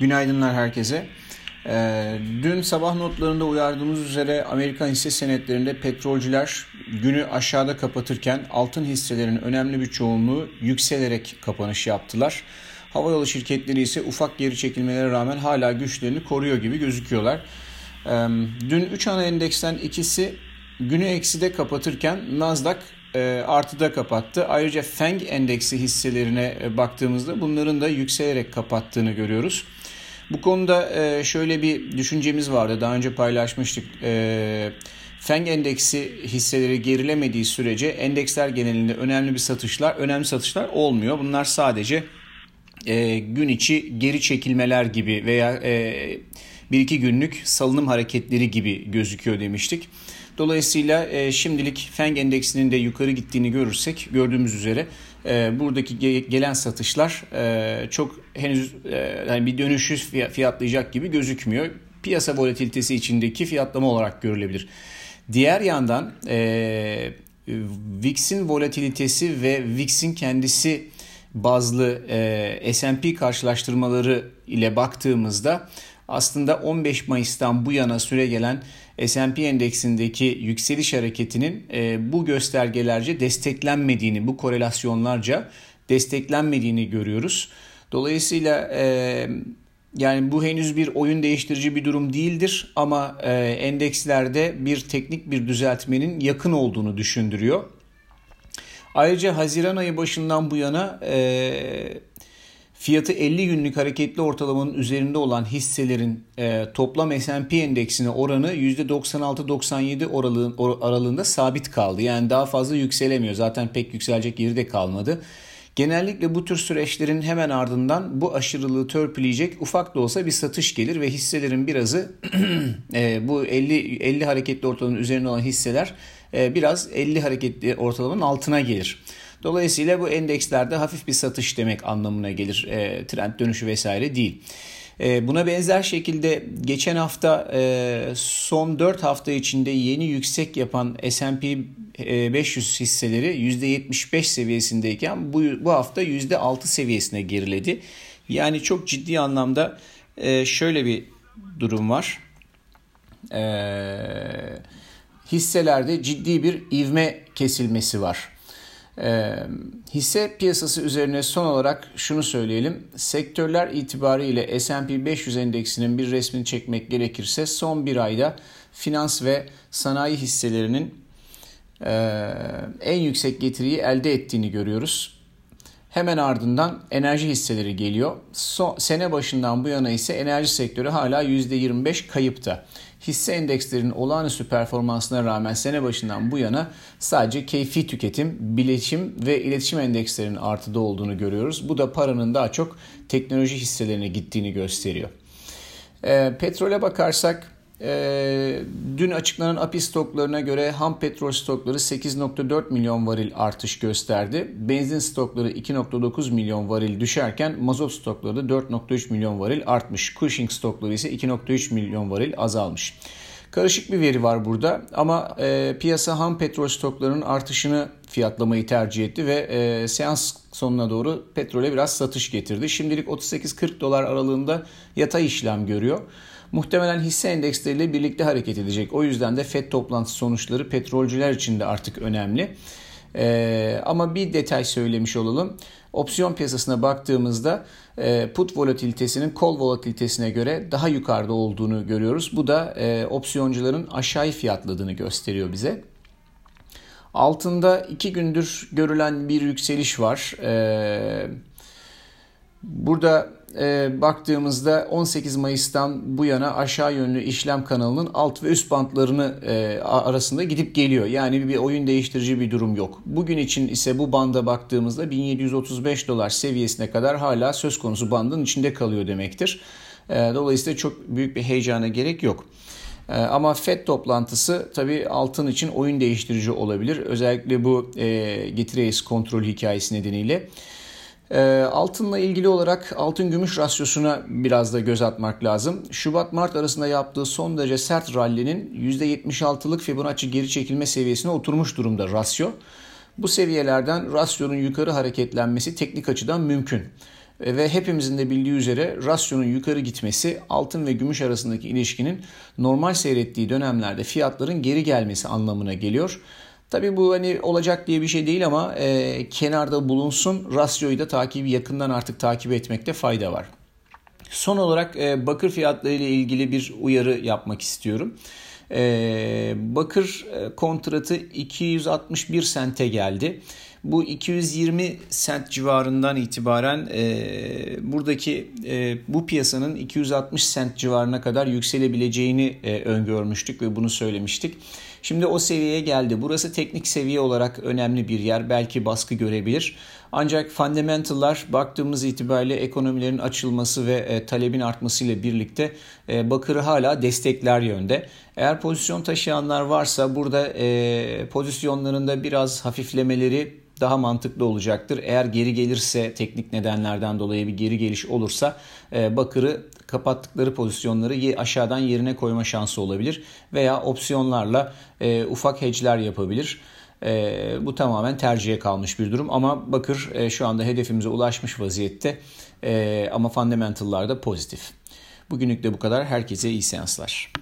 Günaydınlar herkese. Ee, dün sabah notlarında uyardığımız üzere Amerikan hisse senetlerinde petrolcüler günü aşağıda kapatırken altın hisselerinin önemli bir çoğunluğu yükselerek kapanış yaptılar. Havayolu şirketleri ise ufak geri çekilmelere rağmen hala güçlerini koruyor gibi gözüküyorlar. Ee, dün 3 ana endeksten ikisi günü ekside kapatırken Nasdaq e, artıda kapattı. Ayrıca FANG endeksi hisselerine e, baktığımızda bunların da yükselerek kapattığını görüyoruz. Bu konuda e, şöyle bir düşüncemiz vardı. Daha önce paylaşmıştık. FANG endeksi hisseleri gerilemediği sürece endeksler genelinde önemli bir satışlar, önemli satışlar olmuyor. Bunlar sadece gün içi geri çekilmeler gibi veya bir iki günlük salınım hareketleri gibi gözüküyor demiştik. Dolayısıyla e, şimdilik FENG endeksinin de yukarı gittiğini görürsek gördüğümüz üzere e, buradaki ge- gelen satışlar e, çok henüz e, yani bir dönüşü fiyatlayacak gibi gözükmüyor. Piyasa volatilitesi içindeki fiyatlama olarak görülebilir. Diğer yandan e, VIX'in volatilitesi ve VIX'in kendisi bazlı S&P karşılaştırmaları ile baktığımızda aslında 15 Mayıs'tan bu yana süre gelen S&P endeksindeki yükseliş hareketinin e, bu göstergelerce desteklenmediğini, bu korelasyonlarca desteklenmediğini görüyoruz. Dolayısıyla e, yani bu henüz bir oyun değiştirici bir durum değildir ama e, endekslerde bir teknik bir düzeltmenin yakın olduğunu düşündürüyor. Ayrıca Haziran ayı başından bu yana fiyatı 50 günlük hareketli ortalamanın üzerinde olan hisselerin e, toplam S&P endeksine oranı %96-97 aralığın, aralığında sabit kaldı. Yani daha fazla yükselemiyor. Zaten pek yükselecek yeri de kalmadı. Genellikle bu tür süreçlerin hemen ardından bu aşırılığı törpüleyecek ufak da olsa bir satış gelir ve hisselerin birazı e, bu 50 50 hareketli ortalamanın üzerinde olan hisseler e, biraz 50 hareketli ortalamanın altına gelir. Dolayısıyla bu endekslerde hafif bir satış demek anlamına gelir. E, trend dönüşü vesaire değil. E, buna benzer şekilde geçen hafta e, son 4 hafta içinde yeni yüksek yapan S&P 500 hisseleri %75 seviyesindeyken bu, bu hafta %6 seviyesine geriledi. Yani çok ciddi anlamda e, şöyle bir durum var. E, hisselerde ciddi bir ivme kesilmesi var. E, hisse piyasası üzerine son olarak şunu söyleyelim. Sektörler itibariyle S&P 500 endeksinin bir resmini çekmek gerekirse son bir ayda finans ve sanayi hisselerinin e, en yüksek getiriyi elde ettiğini görüyoruz. Hemen ardından enerji hisseleri geliyor. So, sene başından bu yana ise enerji sektörü hala %25 kayıpta hisse endekslerinin olağanüstü performansına rağmen sene başından bu yana sadece keyfi tüketim, bileşim ve iletişim endekslerinin artıda olduğunu görüyoruz. Bu da paranın daha çok teknoloji hisselerine gittiğini gösteriyor. E, petrole bakarsak e, dün açıklanan API stoklarına göre ham petrol stokları 8.4 milyon varil artış gösterdi. Benzin stokları 2.9 milyon varil düşerken mazot stokları da 4.3 milyon varil artmış. Cushing stokları ise 2.3 milyon varil azalmış. Karışık bir veri var burada ama e, piyasa ham petrol stoklarının artışını fiyatlamayı tercih etti ve e, seans sonuna doğru petrole biraz satış getirdi. Şimdilik 38-40 dolar aralığında yatay işlem görüyor muhtemelen hisse endeksleriyle birlikte hareket edecek. O yüzden de FED toplantısı sonuçları petrolcüler için de artık önemli. Ee, ama bir detay söylemiş olalım. Opsiyon piyasasına baktığımızda e, put volatilitesinin call volatilitesine göre daha yukarıda olduğunu görüyoruz. Bu da e, opsiyoncuların aşağıya fiyatladığını gösteriyor bize. Altında iki gündür görülen bir yükseliş var. Ee, burada e, baktığımızda 18 Mayıs'tan bu yana aşağı yönlü işlem kanalının alt ve üst bantlarını e, arasında gidip geliyor. Yani bir oyun değiştirici bir durum yok. Bugün için ise bu banda baktığımızda 1735 dolar seviyesine kadar hala söz konusu bandın içinde kalıyor demektir. E, dolayısıyla çok büyük bir heyecana gerek yok. E, ama FED toplantısı tabii altın için oyun değiştirici olabilir. Özellikle bu e, getiri kontrol hikayesi nedeniyle. E, altınla ilgili olarak altın gümüş rasyosuna biraz da göz atmak lazım. Şubat-Mart arasında yaptığı son derece sert rallinin %76'lık Fibonacci geri çekilme seviyesine oturmuş durumda rasyo. Bu seviyelerden rasyonun yukarı hareketlenmesi teknik açıdan mümkün. ve hepimizin de bildiği üzere rasyonun yukarı gitmesi altın ve gümüş arasındaki ilişkinin normal seyrettiği dönemlerde fiyatların geri gelmesi anlamına geliyor. Tabi bu hani olacak diye bir şey değil ama e, kenarda bulunsun. Rasyoyu da takibi yakından artık takip etmekte fayda var. Son olarak e, bakır fiyatları ile ilgili bir uyarı yapmak istiyorum. E, bakır e, kontratı 261 sente geldi. Bu 220 sent civarından itibaren e, buradaki e, bu piyasanın 260 sent civarına kadar yükselebileceğini e, öngörmüştük ve bunu söylemiştik. Şimdi o seviyeye geldi. Burası teknik seviye olarak önemli bir yer. Belki baskı görebilir. Ancak fundamental'lar baktığımız itibariyle ekonomilerin açılması ve e, talebin artmasıyla birlikte e, bakırı hala destekler yönde. Eğer pozisyon taşıyanlar varsa burada e, pozisyonlarında biraz hafiflemeleri daha mantıklı olacaktır. Eğer geri gelirse teknik nedenlerden dolayı bir geri geliş olursa e, bakırı kapattıkları pozisyonları aşağıdan yerine koyma şansı olabilir veya opsiyonlarla e, ufak hedge'ler yapabilir. E, bu tamamen tercihe kalmış bir durum ama bakır e, şu anda hedefimize ulaşmış vaziyette e, ama fundamental'larda pozitif. Bugünlük de bu kadar. Herkese iyi seanslar.